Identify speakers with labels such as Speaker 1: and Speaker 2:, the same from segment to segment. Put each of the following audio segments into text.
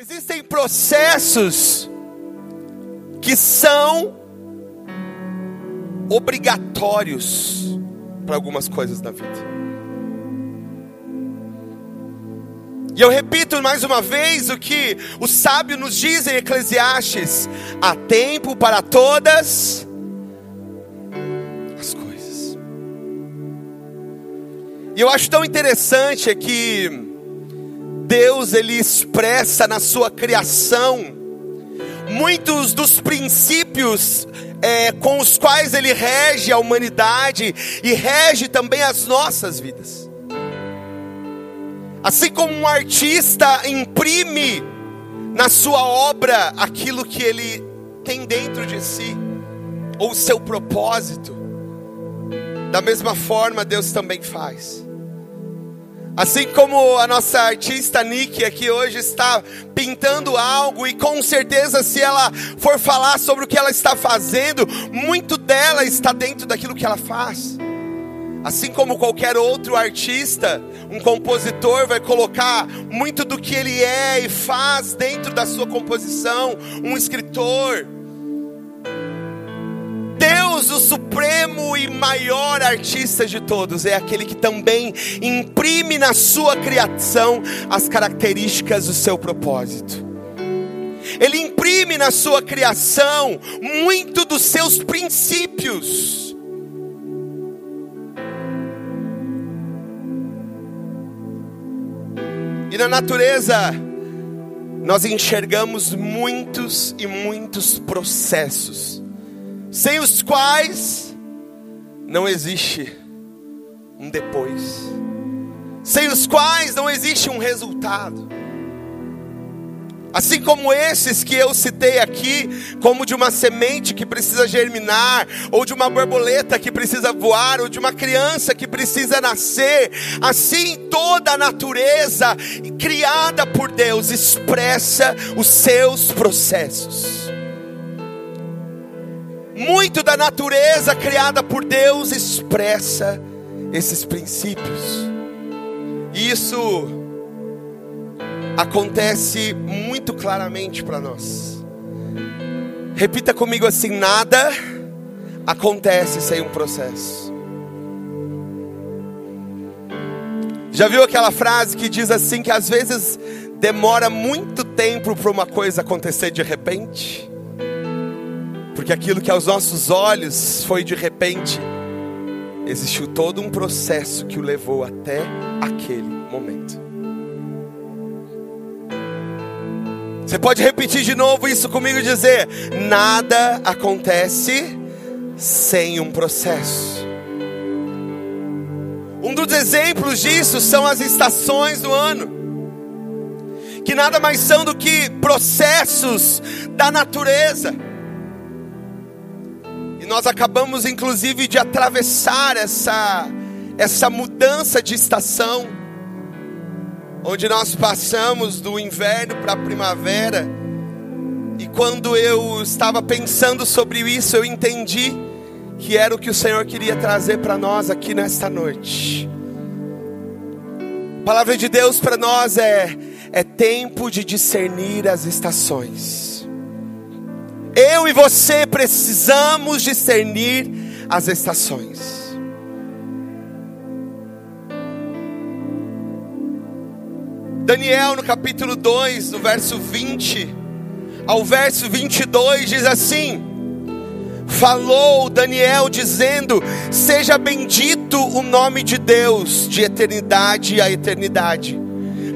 Speaker 1: Existem processos que são obrigatórios para algumas coisas na vida. E eu repito mais uma vez o que o sábio nos diz em Eclesiastes: há tempo para todas as coisas. E eu acho tão interessante é que Deus ele expressa na sua criação muitos dos princípios é, com os quais ele rege a humanidade e rege também as nossas vidas. Assim como um artista imprime na sua obra aquilo que ele tem dentro de si, ou seu propósito, da mesma forma Deus também faz. Assim como a nossa artista Nick aqui hoje está pintando algo, e com certeza, se ela for falar sobre o que ela está fazendo, muito dela está dentro daquilo que ela faz. Assim como qualquer outro artista, um compositor vai colocar muito do que ele é e faz dentro da sua composição, um escritor. O supremo e maior artista de todos, é aquele que também imprime na sua criação as características do seu propósito. Ele imprime na sua criação muito dos seus princípios. E na natureza, nós enxergamos muitos e muitos processos, sem os quais não existe um depois, sem os quais não existe um resultado. Assim como esses que eu citei aqui, como de uma semente que precisa germinar, ou de uma borboleta que precisa voar, ou de uma criança que precisa nascer, assim toda a natureza criada por Deus expressa os seus processos. Muito da natureza criada por Deus expressa esses princípios. Isso acontece muito claramente para nós. Repita comigo assim: nada acontece sem um processo. Já viu aquela frase que diz assim que às vezes demora muito tempo para uma coisa acontecer de repente? Porque aquilo que aos nossos olhos foi de repente, existiu todo um processo que o levou até aquele momento. Você pode repetir de novo isso comigo e dizer: nada acontece sem um processo. Um dos exemplos disso são as estações do ano, que nada mais são do que processos da natureza. Nós acabamos inclusive de atravessar essa essa mudança de estação onde nós passamos do inverno para a primavera. E quando eu estava pensando sobre isso, eu entendi que era o que o Senhor queria trazer para nós aqui nesta noite. A palavra de Deus para nós é é tempo de discernir as estações. Eu e você precisamos discernir as estações. Daniel, no capítulo 2, no verso 20 ao verso 22, diz assim: Falou Daniel dizendo: Seja bendito o nome de Deus de eternidade a eternidade,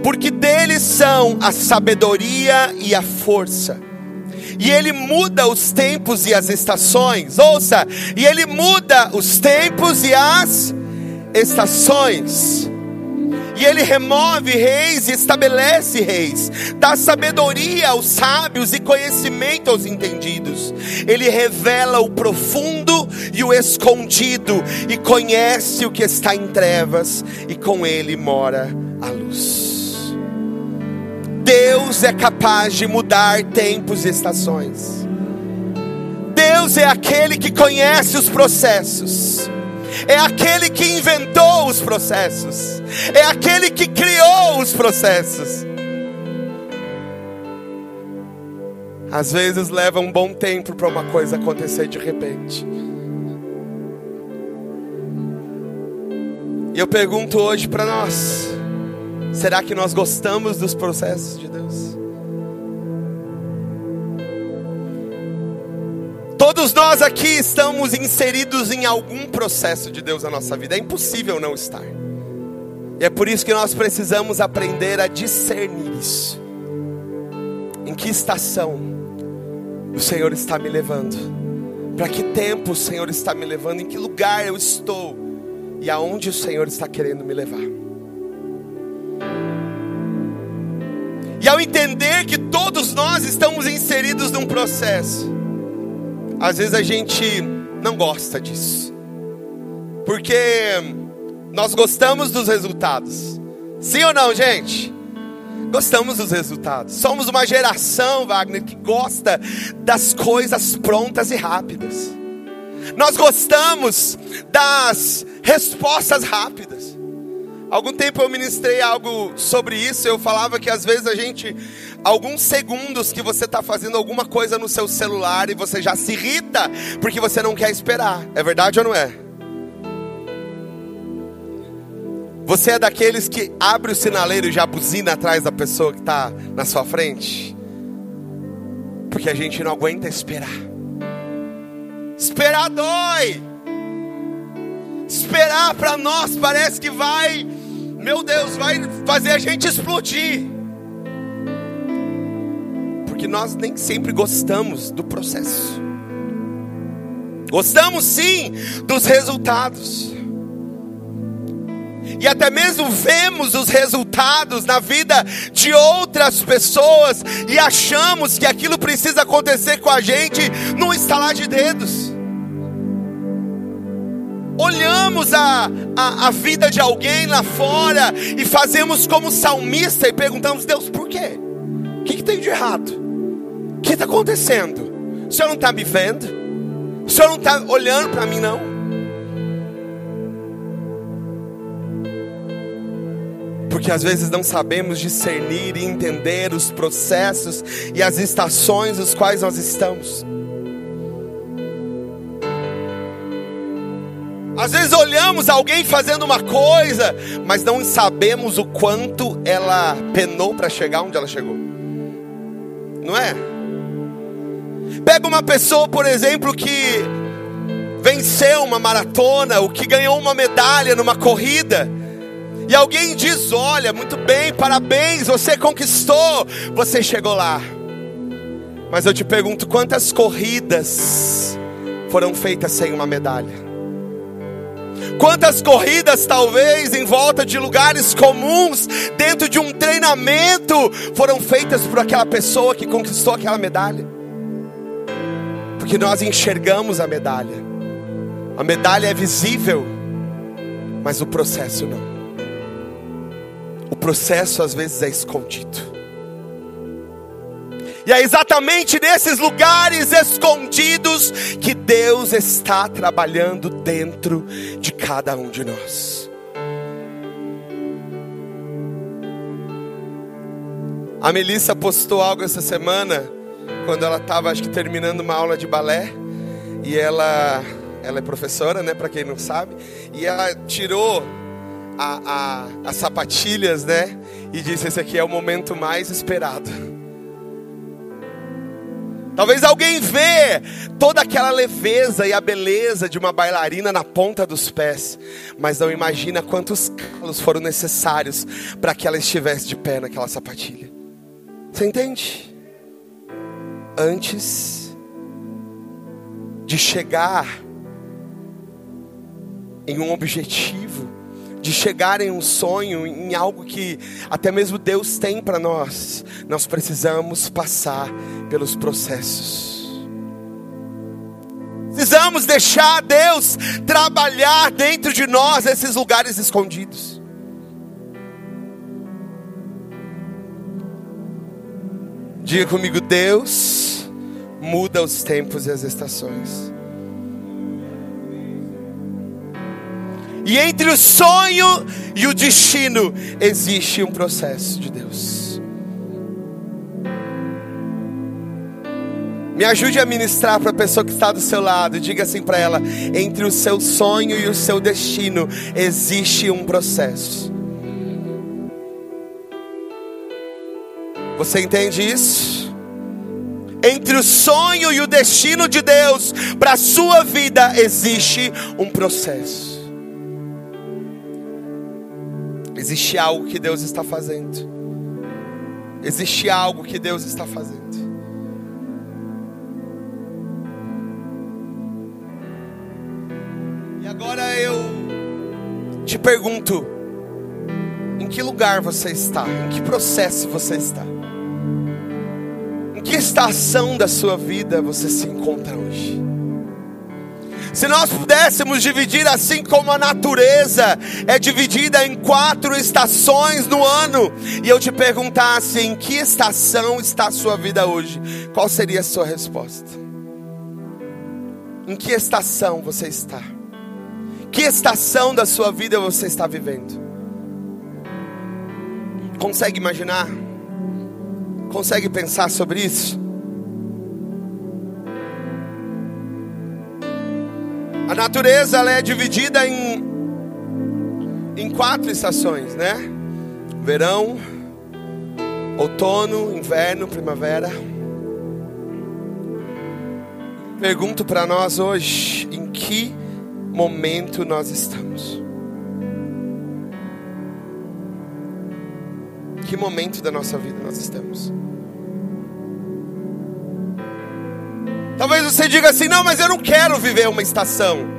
Speaker 1: porque dele são a sabedoria e a força. E ele muda os tempos e as estações. Ouça, e ele muda os tempos e as estações. E ele remove reis e estabelece reis, dá sabedoria aos sábios e conhecimento aos entendidos. Ele revela o profundo e o escondido, e conhece o que está em trevas, e com ele mora a luz. Deus é capaz de mudar tempos e estações. Deus é aquele que conhece os processos é aquele que inventou os processos, é aquele que criou os processos. Às vezes leva um bom tempo para uma coisa acontecer de repente. E eu pergunto hoje para nós: será que nós gostamos dos processos de Deus? Todos nós aqui estamos inseridos em algum processo de Deus na nossa vida, é impossível não estar. E é por isso que nós precisamos aprender a discernir isso. Em que estação o Senhor está me levando? Para que tempo o Senhor está me levando? Em que lugar eu estou? e aonde o Senhor está querendo me levar. E ao entender que todos nós estamos inseridos num processo, às vezes a gente não gosta disso, porque nós gostamos dos resultados, sim ou não, gente? Gostamos dos resultados. Somos uma geração, Wagner, que gosta das coisas prontas e rápidas. Nós gostamos das respostas rápidas. Algum tempo eu ministrei algo sobre isso. Eu falava que às vezes a gente, alguns segundos que você está fazendo alguma coisa no seu celular e você já se irrita porque você não quer esperar. É verdade ou não é? Você é daqueles que abre o sinaleiro e já buzina atrás da pessoa que está na sua frente? Porque a gente não aguenta esperar. Esperar dói. Esperar para nós parece que vai, meu Deus, vai fazer a gente explodir. Porque nós nem sempre gostamos do processo. Gostamos sim dos resultados e até mesmo vemos os resultados na vida de outras pessoas e achamos que aquilo precisa acontecer com a gente num estalar de dedos. Olhamos a, a, a vida de alguém lá fora e fazemos como salmista e perguntamos: Deus, por quê? O que, que tem de errado? O que está acontecendo? O Senhor não está me vendo? O Senhor não está olhando para mim, não? porque às vezes não sabemos discernir e entender os processos e as estações nos quais nós estamos. Olhamos alguém fazendo uma coisa, mas não sabemos o quanto ela penou para chegar onde ela chegou. Não é? Pega uma pessoa, por exemplo, que venceu uma maratona, o que ganhou uma medalha numa corrida e alguém diz: Olha, muito bem, parabéns, você conquistou, você chegou lá. Mas eu te pergunto: quantas corridas foram feitas sem uma medalha? Quantas corridas, talvez, em volta de lugares comuns, dentro de um treinamento, foram feitas por aquela pessoa que conquistou aquela medalha? Porque nós enxergamos a medalha, a medalha é visível, mas o processo não. O processo às vezes é escondido. E é exatamente nesses lugares escondidos que Deus está trabalhando dentro de cada um de nós. A Melissa postou algo essa semana, quando ela estava, acho que terminando uma aula de balé, e ela, ela é professora, né, para quem não sabe, e ela tirou a, a, as sapatilhas, né? E disse: Esse aqui é o momento mais esperado. Talvez alguém vê toda aquela leveza e a beleza de uma bailarina na ponta dos pés, mas não imagina quantos calos foram necessários para que ela estivesse de pé naquela sapatilha. Você entende? Antes de chegar em um objetivo, de chegar em um sonho, em algo que até mesmo Deus tem para nós, nós precisamos passar pelos processos. Precisamos deixar Deus trabalhar dentro de nós esses lugares escondidos. Diga comigo, Deus muda os tempos e as estações. E entre o sonho e o destino existe um processo de Deus. Me ajude a ministrar para a pessoa que está do seu lado. Diga assim para ela: entre o seu sonho e o seu destino existe um processo. Você entende isso? Entre o sonho e o destino de Deus para a sua vida existe um processo. Existe algo que Deus está fazendo. Existe algo que Deus está fazendo. E agora eu te pergunto: em que lugar você está? Em que processo você está? Em que estação da sua vida você se encontra hoje? Se nós pudéssemos dividir assim como a natureza é dividida em quatro estações no ano, e eu te perguntasse em que estação está a sua vida hoje, qual seria a sua resposta? Em que estação você está? Que estação da sua vida você está vivendo? Consegue imaginar? Consegue pensar sobre isso? A natureza ela é dividida em, em quatro estações, né? Verão, outono, inverno, primavera. Pergunto para nós hoje, em que momento nós estamos? Que momento da nossa vida nós estamos? Talvez você diga assim: não, mas eu não quero viver uma estação.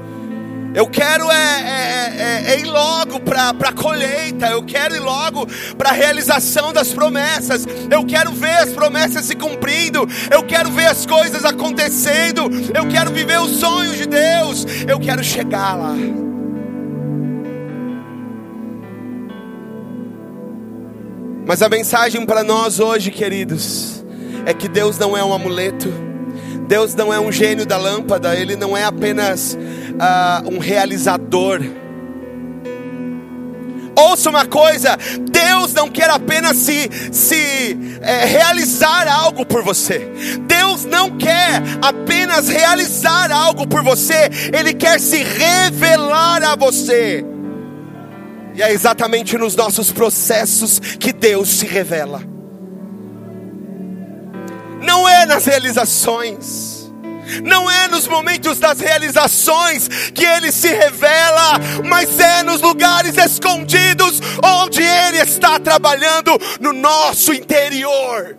Speaker 1: Eu quero é, é, é, é ir logo para a colheita, eu quero ir logo para a realização das promessas, eu quero ver as promessas se cumprindo, eu quero ver as coisas acontecendo, eu quero viver os sonhos de Deus, eu quero chegar lá. Mas a mensagem para nós hoje, queridos, é que Deus não é um amuleto. Deus não é um gênio da lâmpada, Ele não é apenas uh, um realizador. Ouça uma coisa: Deus não quer apenas se, se é, realizar algo por você. Deus não quer apenas realizar algo por você, Ele quer se revelar a você. E é exatamente nos nossos processos que Deus se revela não é nas realizações, não é nos momentos das realizações que Ele se revela, mas é nos lugares escondidos onde Ele está trabalhando no nosso interior.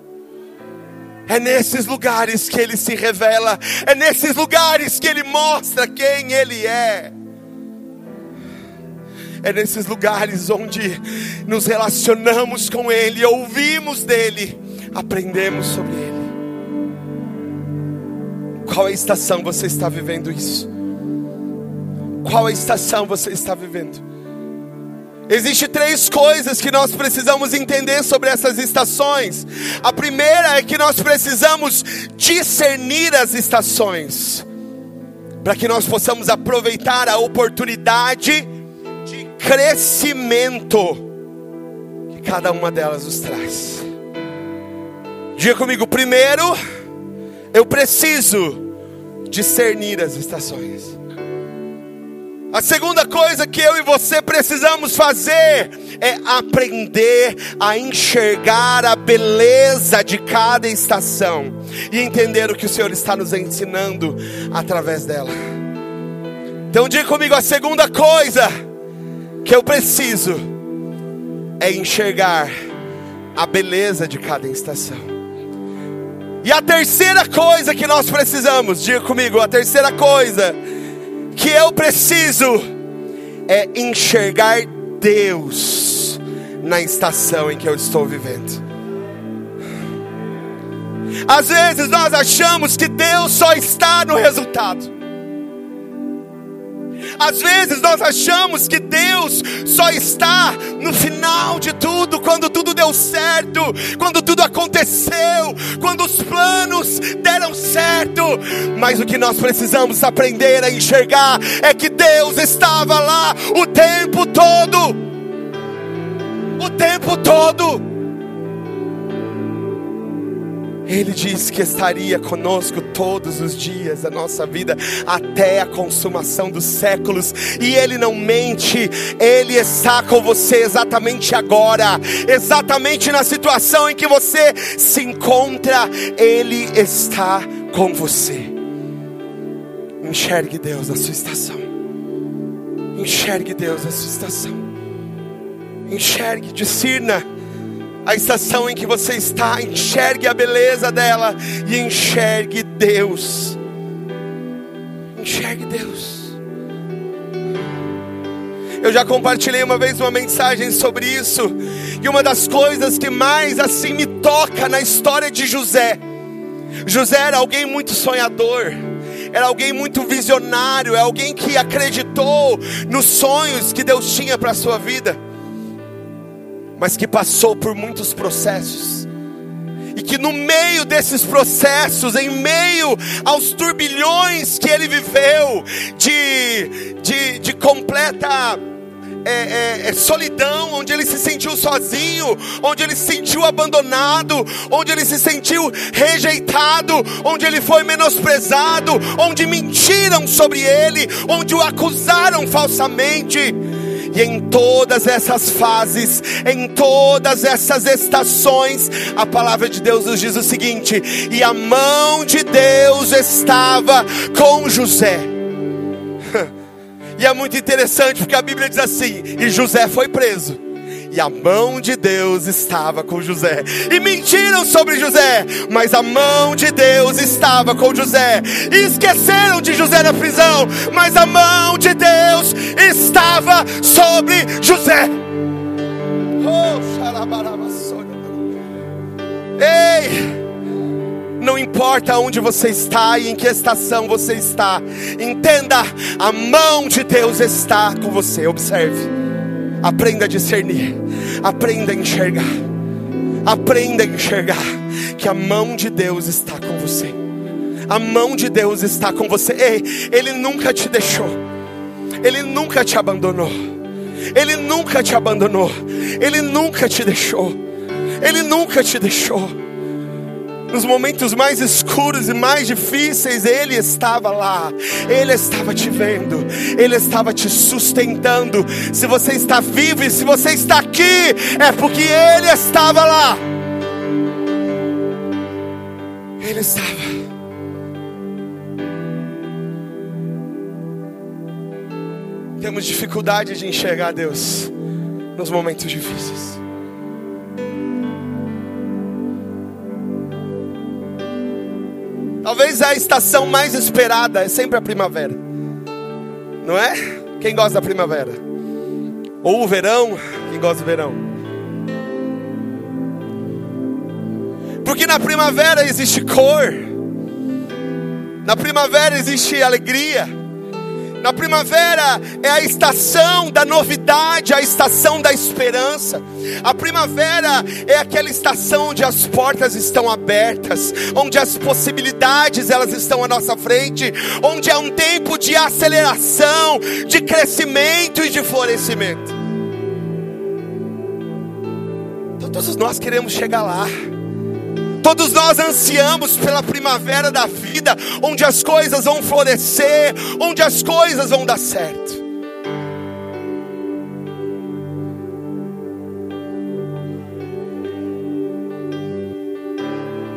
Speaker 1: É nesses lugares que Ele se revela, é nesses lugares que Ele mostra quem Ele é. É nesses lugares onde nos relacionamos com Ele, ouvimos dEle, aprendemos sobre Ele. Qual é a estação você está vivendo isso? Qual é a estação você está vivendo? Existem três coisas que nós precisamos entender sobre essas estações. A primeira é que nós precisamos discernir as estações, para que nós possamos aproveitar a oportunidade de crescimento que cada uma delas nos traz. Diga comigo, primeiro, eu preciso discernir as estações. A segunda coisa que eu e você precisamos fazer é aprender a enxergar a beleza de cada estação e entender o que o Senhor está nos ensinando através dela. Então diga comigo, a segunda coisa que eu preciso é enxergar a beleza de cada estação. E a terceira coisa que nós precisamos, diga comigo, a terceira coisa que eu preciso é enxergar Deus na estação em que eu estou vivendo. Às vezes nós achamos que Deus só está no resultado. Às vezes nós achamos que Deus só está no final de tudo, quando tudo deu certo, quando tudo aconteceu, quando os planos deram certo. Mas o que nós precisamos aprender a enxergar é que Deus estava lá o tempo todo. O tempo todo. Ele disse que estaria conosco todos os dias da nossa vida, até a consumação dos séculos, e Ele não mente, Ele está com você exatamente agora, exatamente na situação em que você se encontra, Ele está com você. Enxergue Deus na sua estação, enxergue Deus na sua estação, enxergue, discirna a estação em que você está, enxergue a beleza dela e enxergue Deus. Enxergue Deus. Eu já compartilhei uma vez uma mensagem sobre isso, e uma das coisas que mais assim me toca na história de José. José era alguém muito sonhador, era alguém muito visionário, é alguém que acreditou nos sonhos que Deus tinha para a sua vida mas que passou por muitos processos. E que no meio desses processos, em meio aos turbilhões que ele viveu, de, de, de completa é, é, é, solidão, onde ele se sentiu sozinho, onde ele se sentiu abandonado, onde ele se sentiu rejeitado, onde ele foi menosprezado, onde mentiram sobre ele, onde o acusaram falsamente. E em todas essas fases, em todas essas estações, a palavra de Deus nos diz o seguinte: e a mão de Deus estava com José. E é muito interessante porque a Bíblia diz assim: e José foi preso e a mão de Deus estava com José. E mentiram sobre José, mas a mão de Deus estava com José. E esqueceram de José na prisão, mas a mão de Deus estava sobre José. Oh, Ei! Não importa onde você está e em que estação você está, entenda, a mão de Deus está com você. Observe. Aprenda a discernir, aprenda a enxergar, aprenda a enxergar que a mão de Deus está com você. A mão de Deus está com você. Ei, Ele nunca te deixou, Ele nunca te abandonou, Ele nunca te abandonou, Ele nunca te deixou, Ele nunca te deixou nos momentos mais escuros e mais difíceis, Ele estava lá, Ele estava te vendo, Ele estava te sustentando. Se você está vivo e se você está aqui, é porque Ele estava lá. Ele estava. Temos dificuldade de enxergar Deus nos momentos difíceis. Talvez a estação mais esperada é sempre a primavera. Não é? Quem gosta da primavera? Ou o verão, quem gosta do verão? Porque na primavera existe cor. Na primavera existe alegria. Na primavera é a estação da novidade, a estação da esperança. A primavera é aquela estação onde as portas estão abertas, onde as possibilidades elas estão à nossa frente, onde é um tempo de aceleração, de crescimento e de florescimento. Então todos nós queremos chegar lá. Todos nós ansiamos pela primavera da vida, onde as coisas vão florescer, onde as coisas vão dar certo.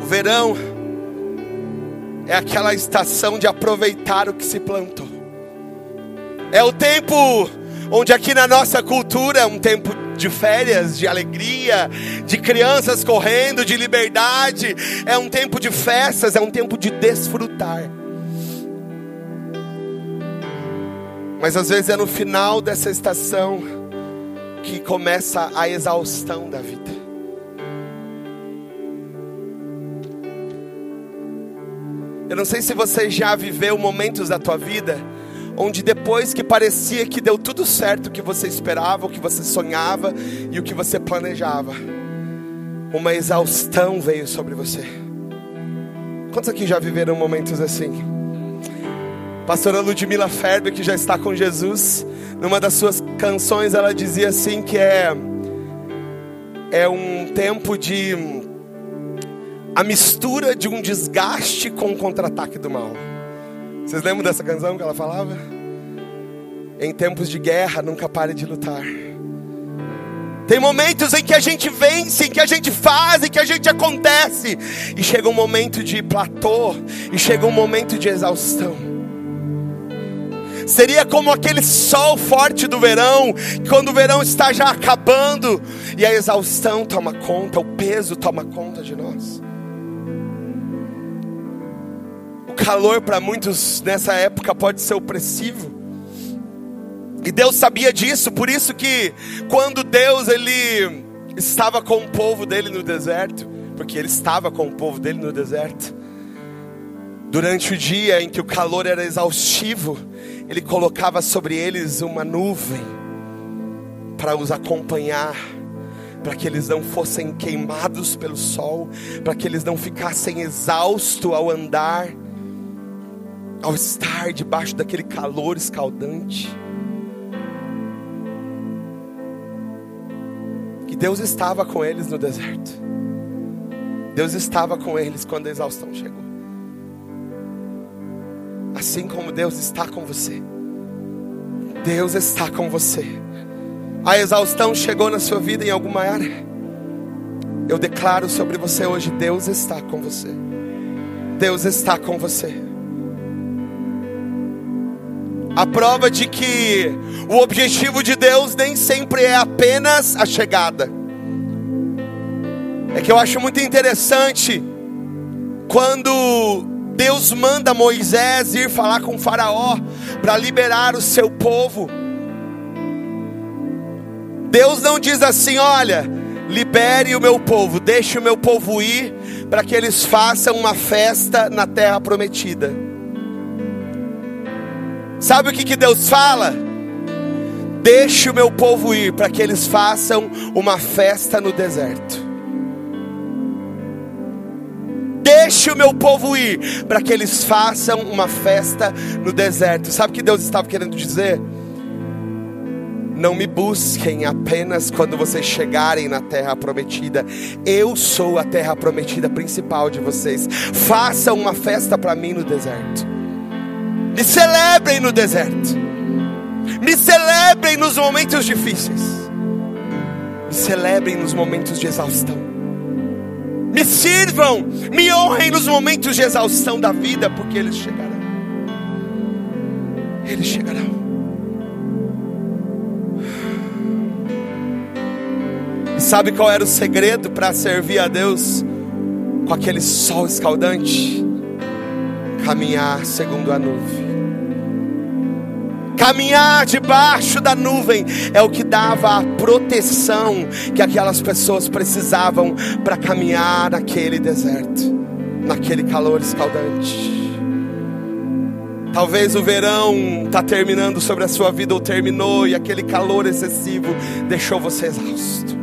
Speaker 1: O verão é aquela estação de aproveitar o que se plantou. É o tempo onde aqui na nossa cultura é um tempo de férias, de alegria, de crianças correndo, de liberdade. É um tempo de festas, é um tempo de desfrutar. Mas às vezes é no final dessa estação que começa a exaustão da vida. Eu não sei se você já viveu momentos da tua vida onde depois que parecia que deu tudo certo o que você esperava, o que você sonhava e o que você planejava, uma exaustão veio sobre você. Quantos aqui já viveram momentos assim? Pastora Ludmila Ferber, que já está com Jesus, numa das suas canções ela dizia assim que é é um tempo de a mistura de um desgaste com o contra-ataque do mal. Vocês lembram dessa canção que ela falava? Em tempos de guerra, nunca pare de lutar. Tem momentos em que a gente vence, em que a gente faz, em que a gente acontece, e chega um momento de platô, e chega um momento de exaustão. Seria como aquele sol forte do verão, quando o verão está já acabando e a exaustão toma conta, o peso toma conta de nós. Calor para muitos nessa época pode ser opressivo. E Deus sabia disso, por isso que quando Deus ele estava com o povo dele no deserto, porque ele estava com o povo dele no deserto, durante o dia em que o calor era exaustivo, ele colocava sobre eles uma nuvem para os acompanhar, para que eles não fossem queimados pelo sol, para que eles não ficassem exaustos ao andar, ao estar debaixo daquele calor escaldante. Deus estava com eles no deserto. Deus estava com eles quando a exaustão chegou. Assim como Deus está com você. Deus está com você. A exaustão chegou na sua vida em alguma área. Eu declaro sobre você hoje: Deus está com você. Deus está com você. A prova de que o objetivo de Deus nem sempre é apenas a chegada. É que eu acho muito interessante quando Deus manda Moisés ir falar com Faraó para liberar o seu povo. Deus não diz assim: olha, libere o meu povo, deixe o meu povo ir, para que eles façam uma festa na terra prometida. Sabe o que, que Deus fala? Deixe o meu povo ir para que eles façam uma festa no deserto. Deixe o meu povo ir para que eles façam uma festa no deserto. Sabe o que Deus estava querendo dizer? Não me busquem apenas quando vocês chegarem na terra prometida. Eu sou a terra prometida principal de vocês. Façam uma festa para mim no deserto. Me celebrem no deserto. Me celebrem nos momentos difíceis. Me celebrem nos momentos de exaustão. Me sirvam, me honrem nos momentos de exaustão da vida, porque eles chegarão. Eles chegarão. E sabe qual era o segredo para servir a Deus com aquele sol escaldante? Caminhar segundo a nuvem. Caminhar debaixo da nuvem é o que dava a proteção que aquelas pessoas precisavam para caminhar naquele deserto, naquele calor escaldante. Talvez o verão está terminando sobre a sua vida ou terminou e aquele calor excessivo deixou você exausto.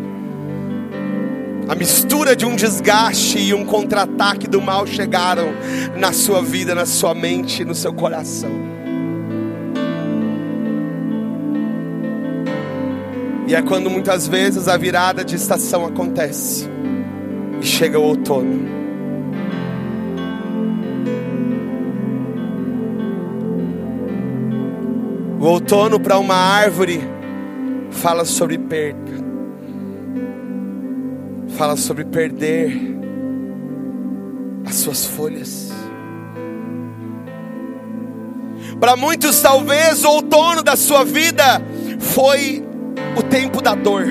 Speaker 1: A mistura de um desgaste e um contra-ataque do mal chegaram na sua vida, na sua mente, no seu coração. E é quando muitas vezes a virada de estação acontece e chega o outono. O outono para uma árvore fala sobre perda fala sobre perder as suas folhas. Para muitos, talvez o outono da sua vida foi o tempo da dor.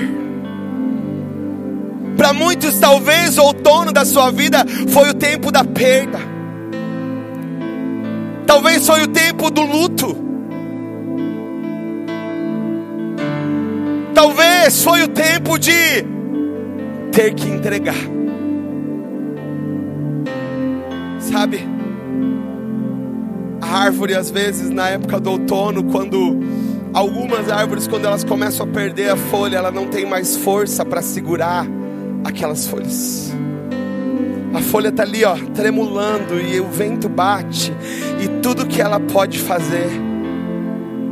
Speaker 1: Para muitos, talvez o outono da sua vida foi o tempo da perda. Talvez foi o tempo do luto. Talvez foi o tempo de ter que entregar. Sabe? A árvore, às vezes, na época do outono, quando algumas árvores, quando elas começam a perder a folha, ela não tem mais força para segurar aquelas folhas. A folha está ali, ó, tremulando e o vento bate, e tudo que ela pode fazer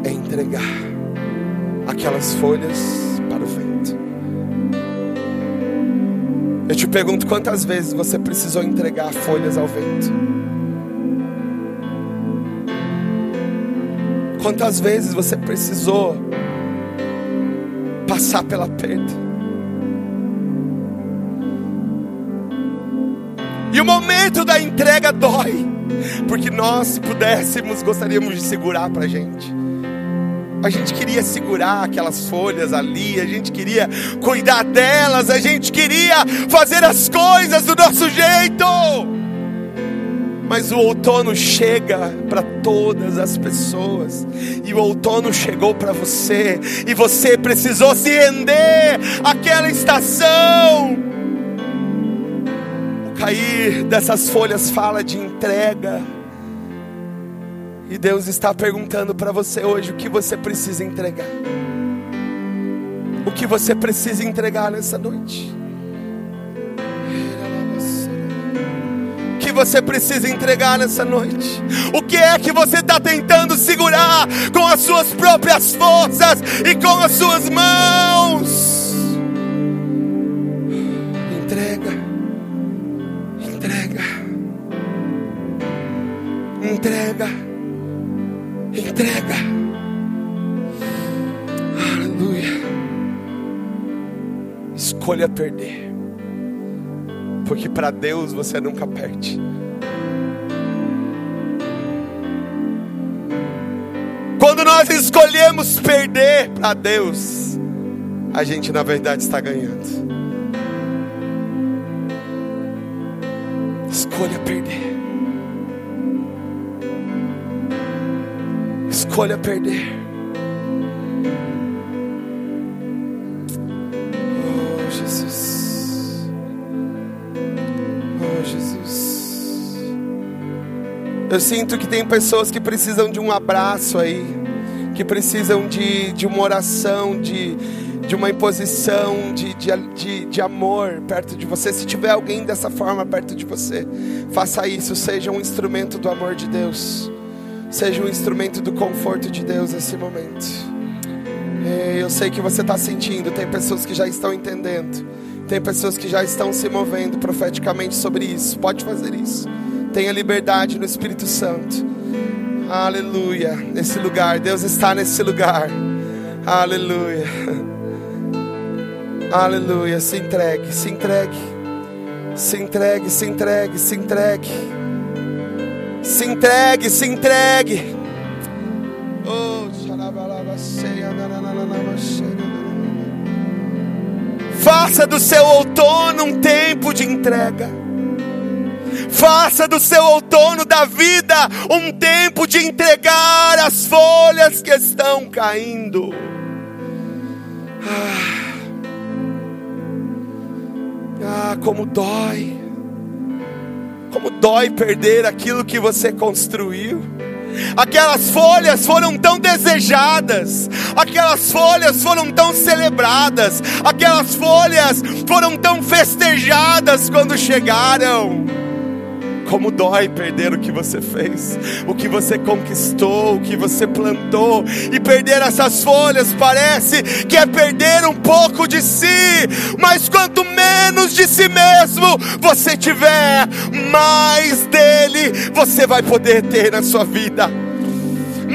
Speaker 1: é entregar aquelas folhas Eu te pergunto quantas vezes você precisou entregar folhas ao vento? Quantas vezes você precisou passar pela perda? E o momento da entrega dói, porque nós, se pudéssemos, gostaríamos de segurar para gente. A gente queria segurar aquelas folhas ali, a gente queria cuidar delas, a gente queria fazer as coisas do nosso jeito. Mas o outono chega para todas as pessoas, e o outono chegou para você, e você precisou se render àquela estação. O cair dessas folhas fala de entrega. E Deus está perguntando para você hoje o que você precisa entregar. O que você precisa entregar nessa noite. O que você precisa entregar nessa noite. O que é que você está tentando segurar com as suas próprias forças e com as suas mãos? Entrega. Entrega. Entrega entrega. Aleluia. Escolha perder. Porque para Deus você nunca perde. Quando nós escolhemos perder para Deus, a gente na verdade está ganhando. Escolha perder. Escolha perder. Oh, Jesus. Oh, Jesus. Eu sinto que tem pessoas que precisam de um abraço aí, que precisam de, de uma oração, de, de uma imposição de, de, de, de, amor perto de você. Se tiver alguém dessa forma perto de você, faça isso, seja um instrumento do amor de Deus. Seja um instrumento do conforto de Deus nesse momento. Eu sei que você está sentindo, tem pessoas que já estão entendendo, tem pessoas que já estão se movendo profeticamente sobre isso. Pode fazer isso. Tenha liberdade no Espírito Santo. Aleluia. Nesse lugar, Deus está nesse lugar. Aleluia. Aleluia. Se entregue, se entregue. Se entregue, se entregue, se entregue. Se entregue, se entregue. Oh, Faça do seu outono um tempo de entrega. Faça do seu outono da vida um tempo de entregar as folhas que estão caindo. Ah, ah como dói. Como dói perder aquilo que você construiu. Aquelas folhas foram tão desejadas, aquelas folhas foram tão celebradas, aquelas folhas foram tão festejadas quando chegaram. Como dói perder o que você fez, o que você conquistou, o que você plantou, e perder essas folhas parece que é perder um pouco de si, mas quanto menos de si mesmo você tiver, mais dele você vai poder ter na sua vida,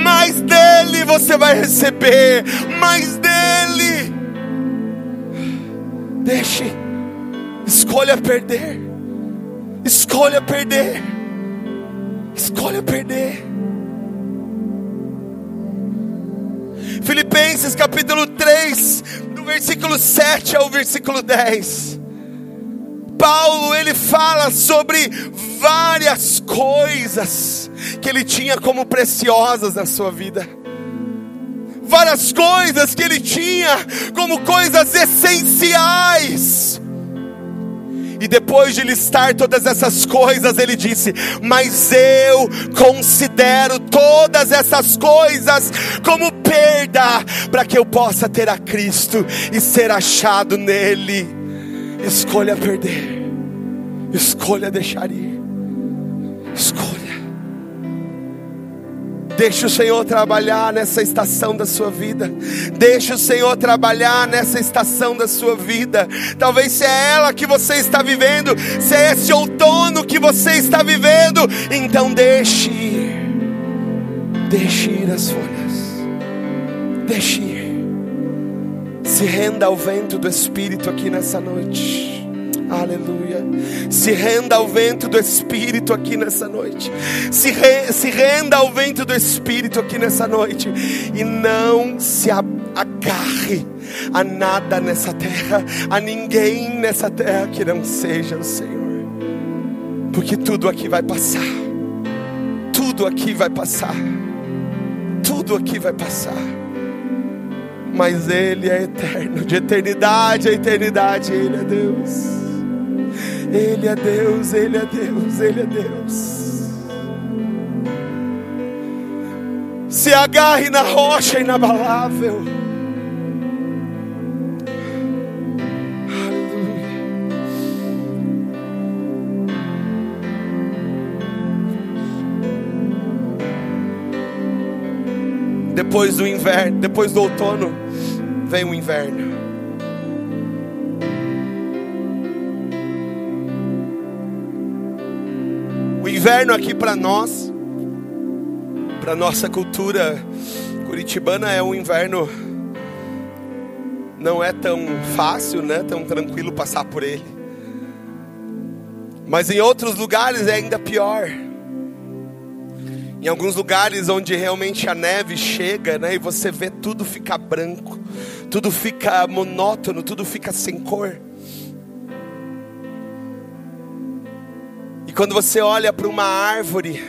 Speaker 1: mais dele você vai receber, mais dele. Deixe, escolha perder. Escolha perder. Escolha perder. Filipenses capítulo 3, do versículo 7 ao versículo 10. Paulo ele fala sobre várias coisas que ele tinha como preciosas na sua vida. Várias coisas que ele tinha como coisas essenciais e depois de listar todas essas coisas, ele disse: Mas eu considero todas essas coisas como perda, para que eu possa ter a Cristo e ser achado nele. Escolha perder, escolha deixar ir, escolha. Deixa o Senhor trabalhar nessa estação da sua vida. Deixa o Senhor trabalhar nessa estação da sua vida. Talvez se é ela que você está vivendo, se é esse outono que você está vivendo, então deixe ir. Deixe ir as folhas. Deixe ir. Se renda ao vento do Espírito aqui nessa noite. Aleluia. Se renda ao vento do Espírito aqui nessa noite. Se, re, se renda ao vento do Espírito aqui nessa noite. E não se agarre a nada nessa terra, a ninguém nessa terra que não seja o Senhor. Porque tudo aqui vai passar. Tudo aqui vai passar. Tudo aqui vai passar mas Ele é eterno, de eternidade a eternidade, Ele é Deus. Ele é Deus, Ele é Deus, Ele é Deus. Se agarre na rocha inabalável. Depois do inverno, depois do outono, vem o inverno. Inverno aqui para nós, para nossa cultura curitibana é um inverno não é tão fácil, né? Tão tranquilo passar por ele. Mas em outros lugares é ainda pior. Em alguns lugares onde realmente a neve chega, né, e você vê tudo ficar branco, tudo fica monótono, tudo fica sem cor. Quando você olha para uma árvore,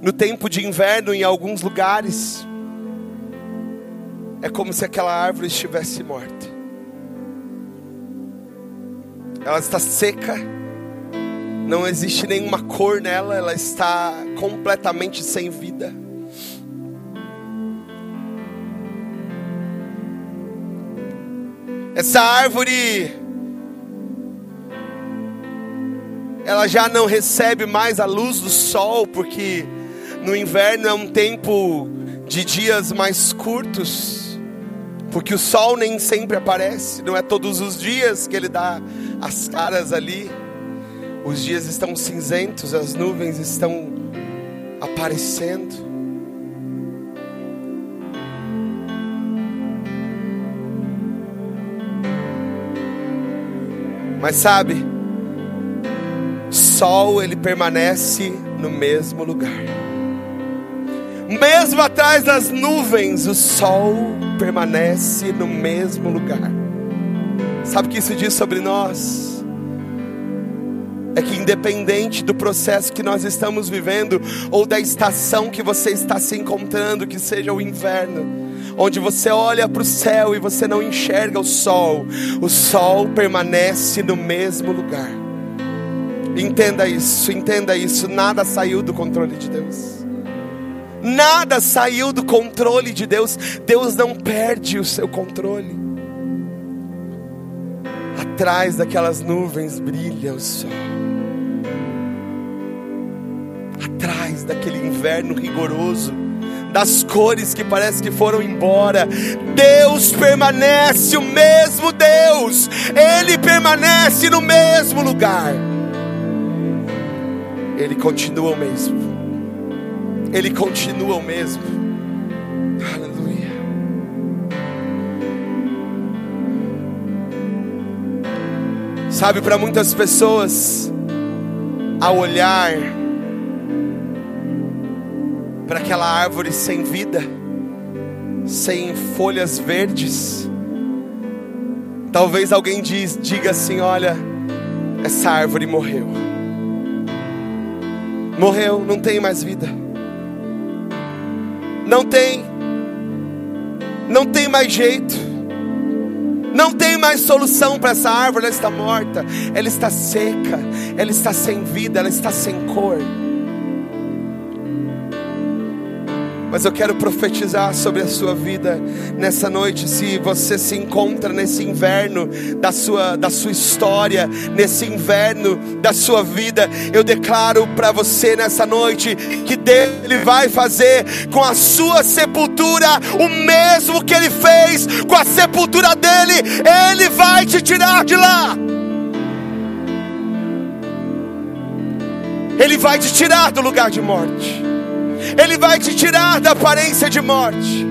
Speaker 1: no tempo de inverno, em alguns lugares, é como se aquela árvore estivesse morta. Ela está seca, não existe nenhuma cor nela, ela está completamente sem vida. Essa árvore ela já não recebe mais a luz do sol, porque no inverno é um tempo de dias mais curtos, porque o sol nem sempre aparece, não é todos os dias que ele dá as caras ali. Os dias estão cinzentos, as nuvens estão aparecendo. Mas sabe, sol ele permanece no mesmo lugar. Mesmo atrás das nuvens, o sol permanece no mesmo lugar. Sabe o que isso diz sobre nós? É que independente do processo que nós estamos vivendo, ou da estação que você está se encontrando, que seja o inverno, onde você olha para o céu e você não enxerga o sol, o sol permanece no mesmo lugar. Entenda isso, entenda isso. Nada saiu do controle de Deus. Nada saiu do controle de Deus. Deus não perde o seu controle. Atrás daquelas nuvens brilha o sol. Atrás daquele inverno rigoroso, das cores que parece que foram embora, Deus permanece o mesmo Deus. Ele permanece no mesmo lugar. Ele continua o mesmo. Ele continua o mesmo. Aleluia. Sabe, para muitas pessoas, ao olhar para aquela árvore sem vida, sem folhas verdes, talvez alguém diz, diga assim: olha, essa árvore morreu. Morreu, não tem mais vida. Não tem. Não tem mais jeito. Não tem mais solução para essa árvore, ela está morta, ela está seca, ela está sem vida, ela está sem cor. Mas eu quero profetizar sobre a sua vida nessa noite. Se você se encontra nesse inverno da sua, da sua história, nesse inverno da sua vida, eu declaro para você nessa noite que Deus ele vai fazer com a sua sepultura o mesmo que ele fez com a sepultura dele. Ele vai te tirar de lá. Ele vai te tirar do lugar de morte. Ele vai te tirar da aparência de morte.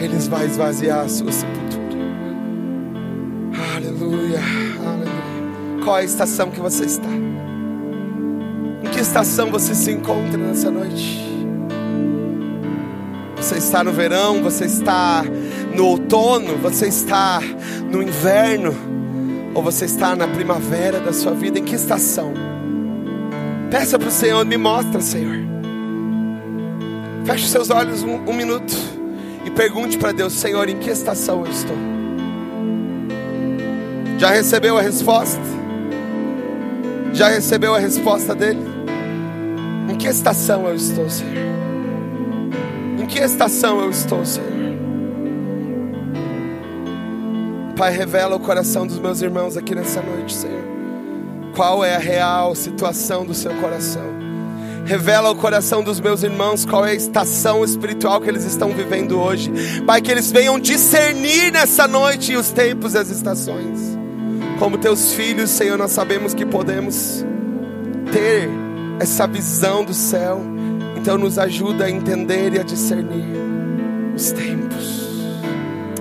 Speaker 1: Ele vai esvaziar a sua sepultura. Aleluia, aleluia. Qual é a estação que você está? Em que estação você se encontra nessa noite? Você está no verão, você está no outono, você está no inverno ou você está na primavera da sua vida? Em que estação? Peça para o Senhor, me mostra, Senhor. Feche seus olhos um, um minuto e pergunte para Deus, Senhor, em que estação eu estou? Já recebeu a resposta? Já recebeu a resposta dele? Em que estação eu estou, Senhor? Em que estação eu estou, Senhor? Pai, revela o coração dos meus irmãos aqui nessa noite, Senhor. Qual é a real situação do seu coração? Revela o coração dos meus irmãos qual é a estação espiritual que eles estão vivendo hoje. Pai, que eles venham discernir nessa noite os tempos e as estações. Como teus filhos, Senhor, nós sabemos que podemos ter essa visão do céu. Então nos ajuda a entender e a discernir os tempos,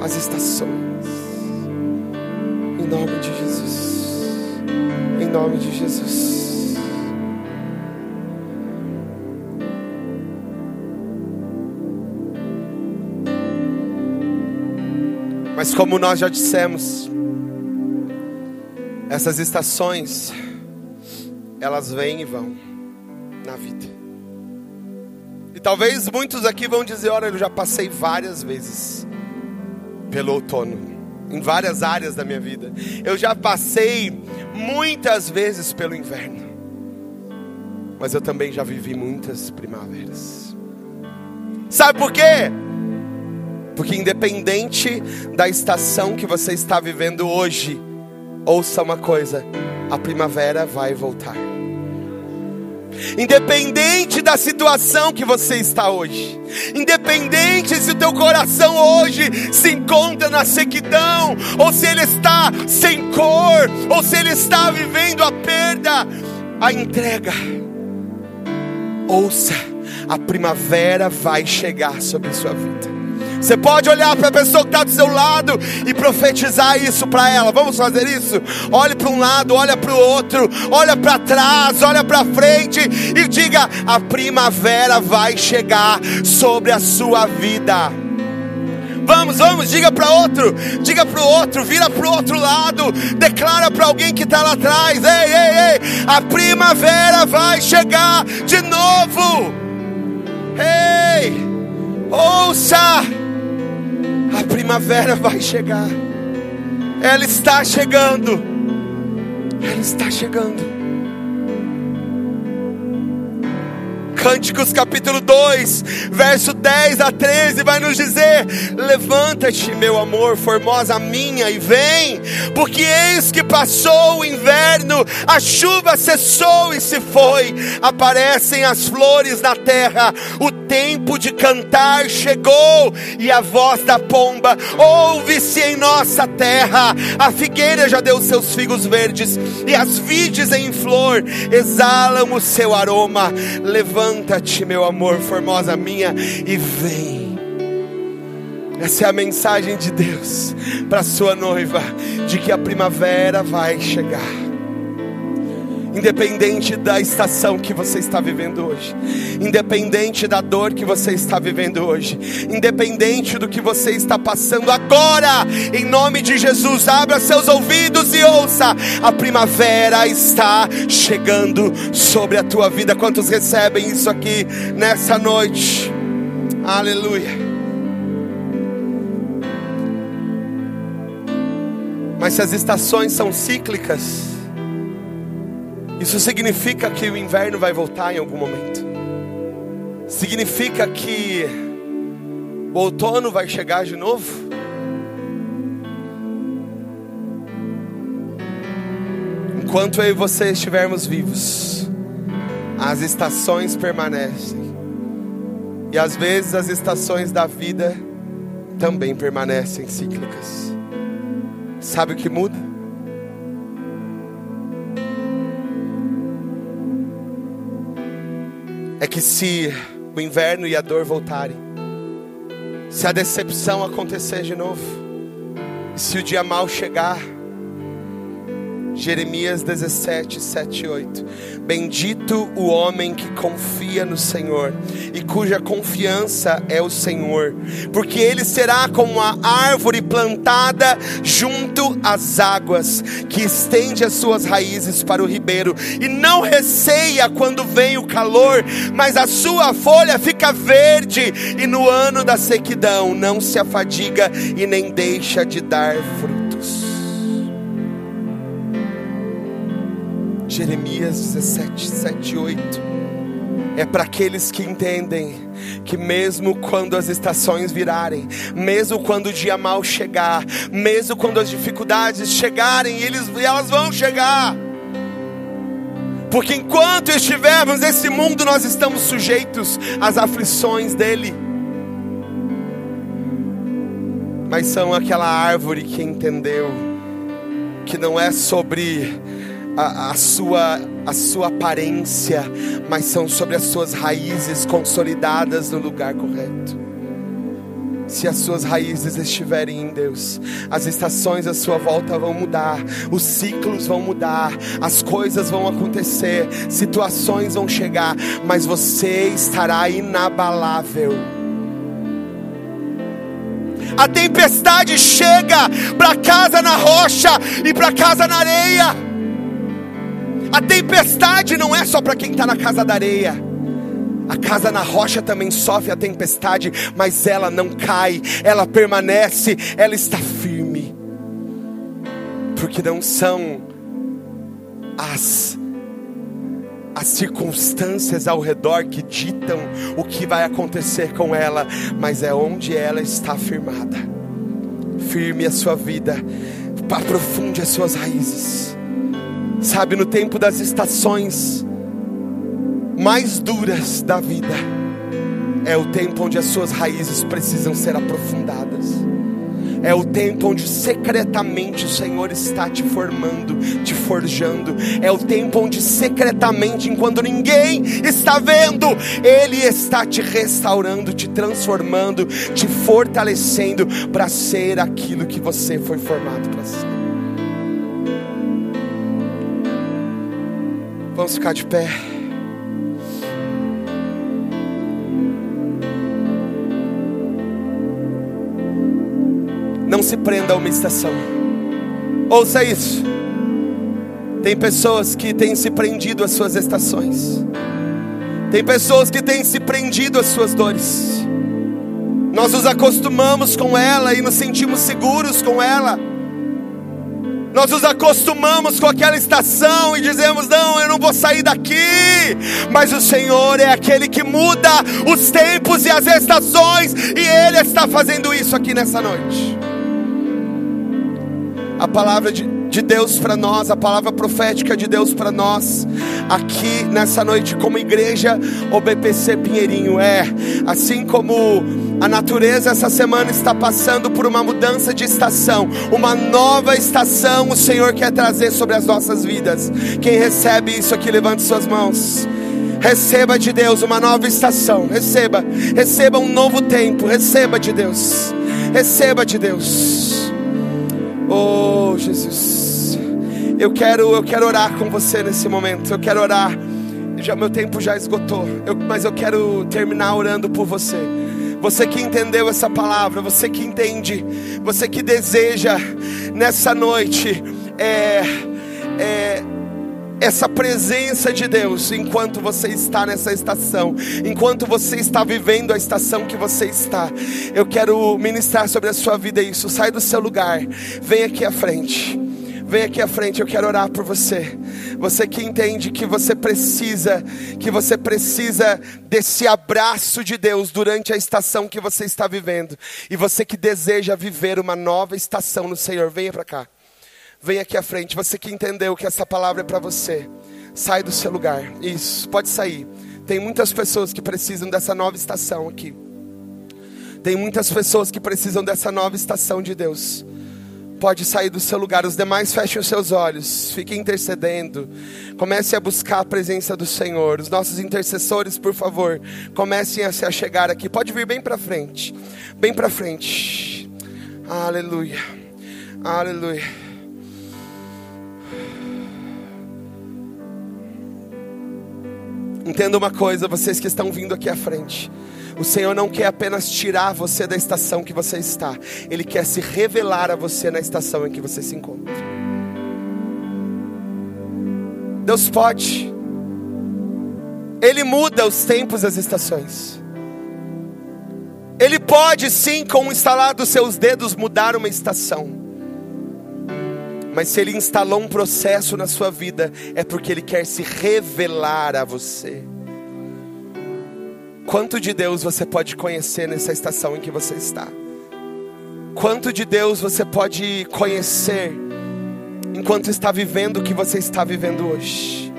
Speaker 1: as estações. Em nome de Jesus. Em nome de Jesus. Mas como nós já dissemos, essas estações elas vêm e vão na vida. E talvez muitos aqui vão dizer: Olha, eu já passei várias vezes pelo outono em várias áreas da minha vida. Eu já passei muitas vezes pelo inverno, mas eu também já vivi muitas primaveras. Sabe por quê? Porque independente da estação que você está vivendo hoje, ouça uma coisa: a primavera vai voltar. Independente da situação que você está hoje, independente se o teu coração hoje se encontra na sequidão, ou se ele está sem cor, ou se ele está vivendo a perda, a entrega. Ouça, a primavera vai chegar sobre a sua vida. Você pode olhar para a pessoa que está do seu lado e profetizar isso para ela. Vamos fazer isso? Olhe para um lado, olha para o outro, olha para trás, olha para frente e diga: a primavera vai chegar sobre a sua vida. Vamos, vamos, diga para outro, diga para o outro, vira para o outro lado, declara para alguém que está lá atrás: ei, ei, ei, a primavera vai chegar de novo. Ei, ouça. A primavera vai chegar. Ela está chegando. Ela está chegando. Cânticos capítulo 2, verso 10 a 13 vai nos dizer: Levanta-te, meu amor, formosa minha, e vem, porque eis que passou o inverno, a chuva cessou e se foi, aparecem as flores na terra, o tempo de cantar chegou, e a voz da pomba ouve-se em nossa terra. A figueira já deu seus figos verdes, e as vides em flor exalam o seu aroma. Levanta-te, meu amor, formosa minha, e vem. Essa é a mensagem de Deus para sua noiva, de que a primavera vai chegar independente da estação que você está vivendo hoje, independente da dor que você está vivendo hoje, independente do que você está passando agora, em nome de Jesus, abra seus ouvidos e ouça: a primavera está chegando sobre a tua vida. Quantos recebem isso aqui nessa noite? Aleluia. Mas se as estações são cíclicas, Isso significa que o inverno vai voltar em algum momento. Significa que o outono vai chegar de novo. Enquanto eu e você estivermos vivos, as estações permanecem. E às vezes as estações da vida também permanecem cíclicas. Sabe o que muda? Que se o inverno e a dor voltarem, se a decepção acontecer de novo, se o dia mal chegar, Jeremias 17, 7 e 8. Bendito o homem que confia no Senhor e cuja confiança é o Senhor, porque ele será como a árvore plantada junto às águas, que estende as suas raízes para o ribeiro e não receia quando vem o calor, mas a sua folha fica verde e no ano da sequidão não se afadiga e nem deixa de dar frutos. Jeremias 17, 7 e 8. É para aqueles que entendem que, mesmo quando as estações virarem, mesmo quando o dia mal chegar, mesmo quando as dificuldades chegarem, eles, elas vão chegar. Porque enquanto estivermos nesse mundo, nós estamos sujeitos às aflições dele. Mas são aquela árvore que entendeu que não é sobre a, a, sua, a sua aparência, mas são sobre as suas raízes consolidadas no lugar correto. Se as suas raízes estiverem em Deus, as estações à sua volta vão mudar, os ciclos vão mudar, as coisas vão acontecer, situações vão chegar, mas você estará inabalável. A tempestade chega para casa na rocha e para casa na areia. A tempestade não é só para quem está na casa da areia. A casa na rocha também sofre a tempestade, mas ela não cai, ela permanece, ela está firme. Porque não são as as circunstâncias ao redor que ditam o que vai acontecer com ela, mas é onde ela está firmada. Firme a sua vida, aprofunde as suas raízes. Sabe, no tempo das estações mais duras da vida, é o tempo onde as suas raízes precisam ser aprofundadas. É o tempo onde secretamente o Senhor está te formando, te forjando. É o tempo onde secretamente, enquanto ninguém está vendo, Ele está te restaurando, te transformando, te fortalecendo para ser aquilo que você foi formado para ser. Vamos ficar de pé. Não se prenda a uma estação. Ouça isso. Tem pessoas que têm se prendido às suas estações. Tem pessoas que têm se prendido às suas dores. Nós nos acostumamos com ela e nos sentimos seguros com ela. Nós nos acostumamos com aquela estação e dizemos: Não, eu não vou sair daqui. Mas o Senhor é aquele que muda os tempos e as estações, e Ele está fazendo isso aqui nessa noite. A palavra de, de Deus para nós, a palavra profética de Deus para nós, aqui nessa noite, como igreja OBPC Pinheirinho, é assim como a natureza essa semana está passando por uma mudança de estação, uma nova estação o Senhor quer trazer sobre as nossas vidas. Quem recebe isso aqui, levante suas mãos. Receba de Deus uma nova estação. Receba, receba um novo tempo. Receba de Deus. Receba de Deus. Oh, Jesus. Eu quero, eu quero orar com você nesse momento. Eu quero orar. Já meu tempo já esgotou, eu, mas eu quero terminar orando por você. Você que entendeu essa palavra, você que entende, você que deseja nessa noite é, é, essa presença de Deus enquanto você está nessa estação, enquanto você está vivendo a estação que você está. Eu quero ministrar sobre a sua vida isso. Sai do seu lugar, vem aqui à frente. Vem aqui à frente, eu quero orar por você. Você que entende que você precisa, que você precisa desse abraço de Deus durante a estação que você está vivendo. E você que deseja viver uma nova estação no Senhor, venha para cá. Venha aqui à frente. Você que entendeu que essa palavra é para você, sai do seu lugar. Isso, pode sair. Tem muitas pessoas que precisam dessa nova estação aqui. Tem muitas pessoas que precisam dessa nova estação de Deus pode sair do seu lugar. Os demais fechem os seus olhos, fiquem intercedendo. Comece a buscar a presença do Senhor. Os nossos intercessores, por favor, comecem a se achegar aqui. Pode vir bem para frente. Bem para frente. Aleluia. Aleluia. Entenda uma coisa, vocês que estão vindo aqui à frente. O Senhor não quer apenas tirar você da estação que você está, Ele quer se revelar a você na estação em que você se encontra. Deus pode, Ele muda os tempos e as estações. Ele pode sim, com o instalar dos seus dedos, mudar uma estação. Mas se Ele instalou um processo na sua vida, é porque Ele quer se revelar a você. Quanto de Deus você pode conhecer nessa estação em que você está? Quanto de Deus você pode conhecer enquanto está vivendo o que você está vivendo hoje?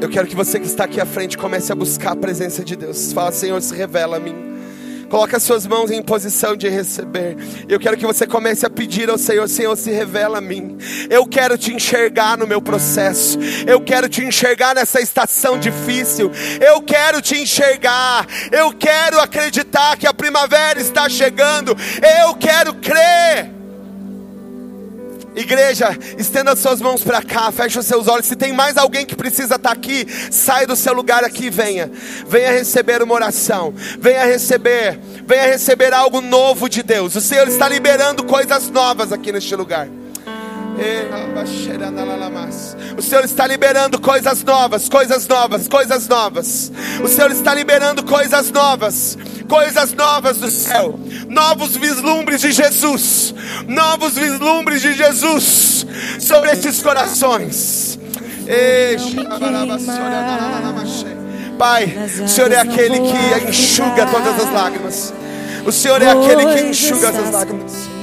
Speaker 1: Eu quero que você que está aqui à frente comece a buscar a presença de Deus. Fala, Senhor, se revela a mim. Coloque as suas mãos em posição de receber. Eu quero que você comece a pedir ao Senhor: Senhor, se revela a mim. Eu quero te enxergar no meu processo. Eu quero te enxergar nessa estação difícil. Eu quero te enxergar. Eu quero acreditar que a primavera está chegando. Eu quero crer. Igreja, estenda suas mãos para cá, feche os seus olhos. Se tem mais alguém que precisa estar aqui, sai do seu lugar aqui e venha. Venha receber uma oração. Venha receber, venha receber algo novo de Deus. O Senhor está liberando coisas novas aqui neste lugar. O Senhor está liberando coisas novas, coisas novas, coisas novas. O Senhor está liberando coisas novas, coisas novas do céu. Novos vislumbres de Jesus, novos vislumbres de Jesus sobre esses corações. Pai, o Senhor é aquele que enxuga todas as lágrimas. O Senhor é aquele que enxuga as lágrimas.